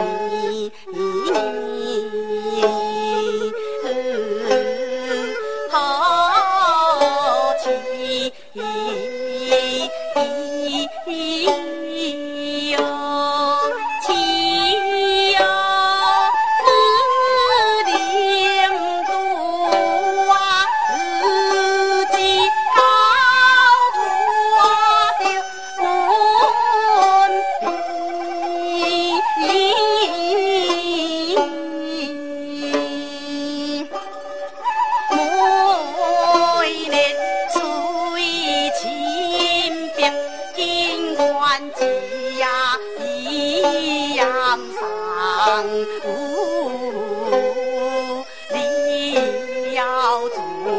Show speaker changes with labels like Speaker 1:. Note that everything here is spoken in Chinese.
Speaker 1: 你你你。高祖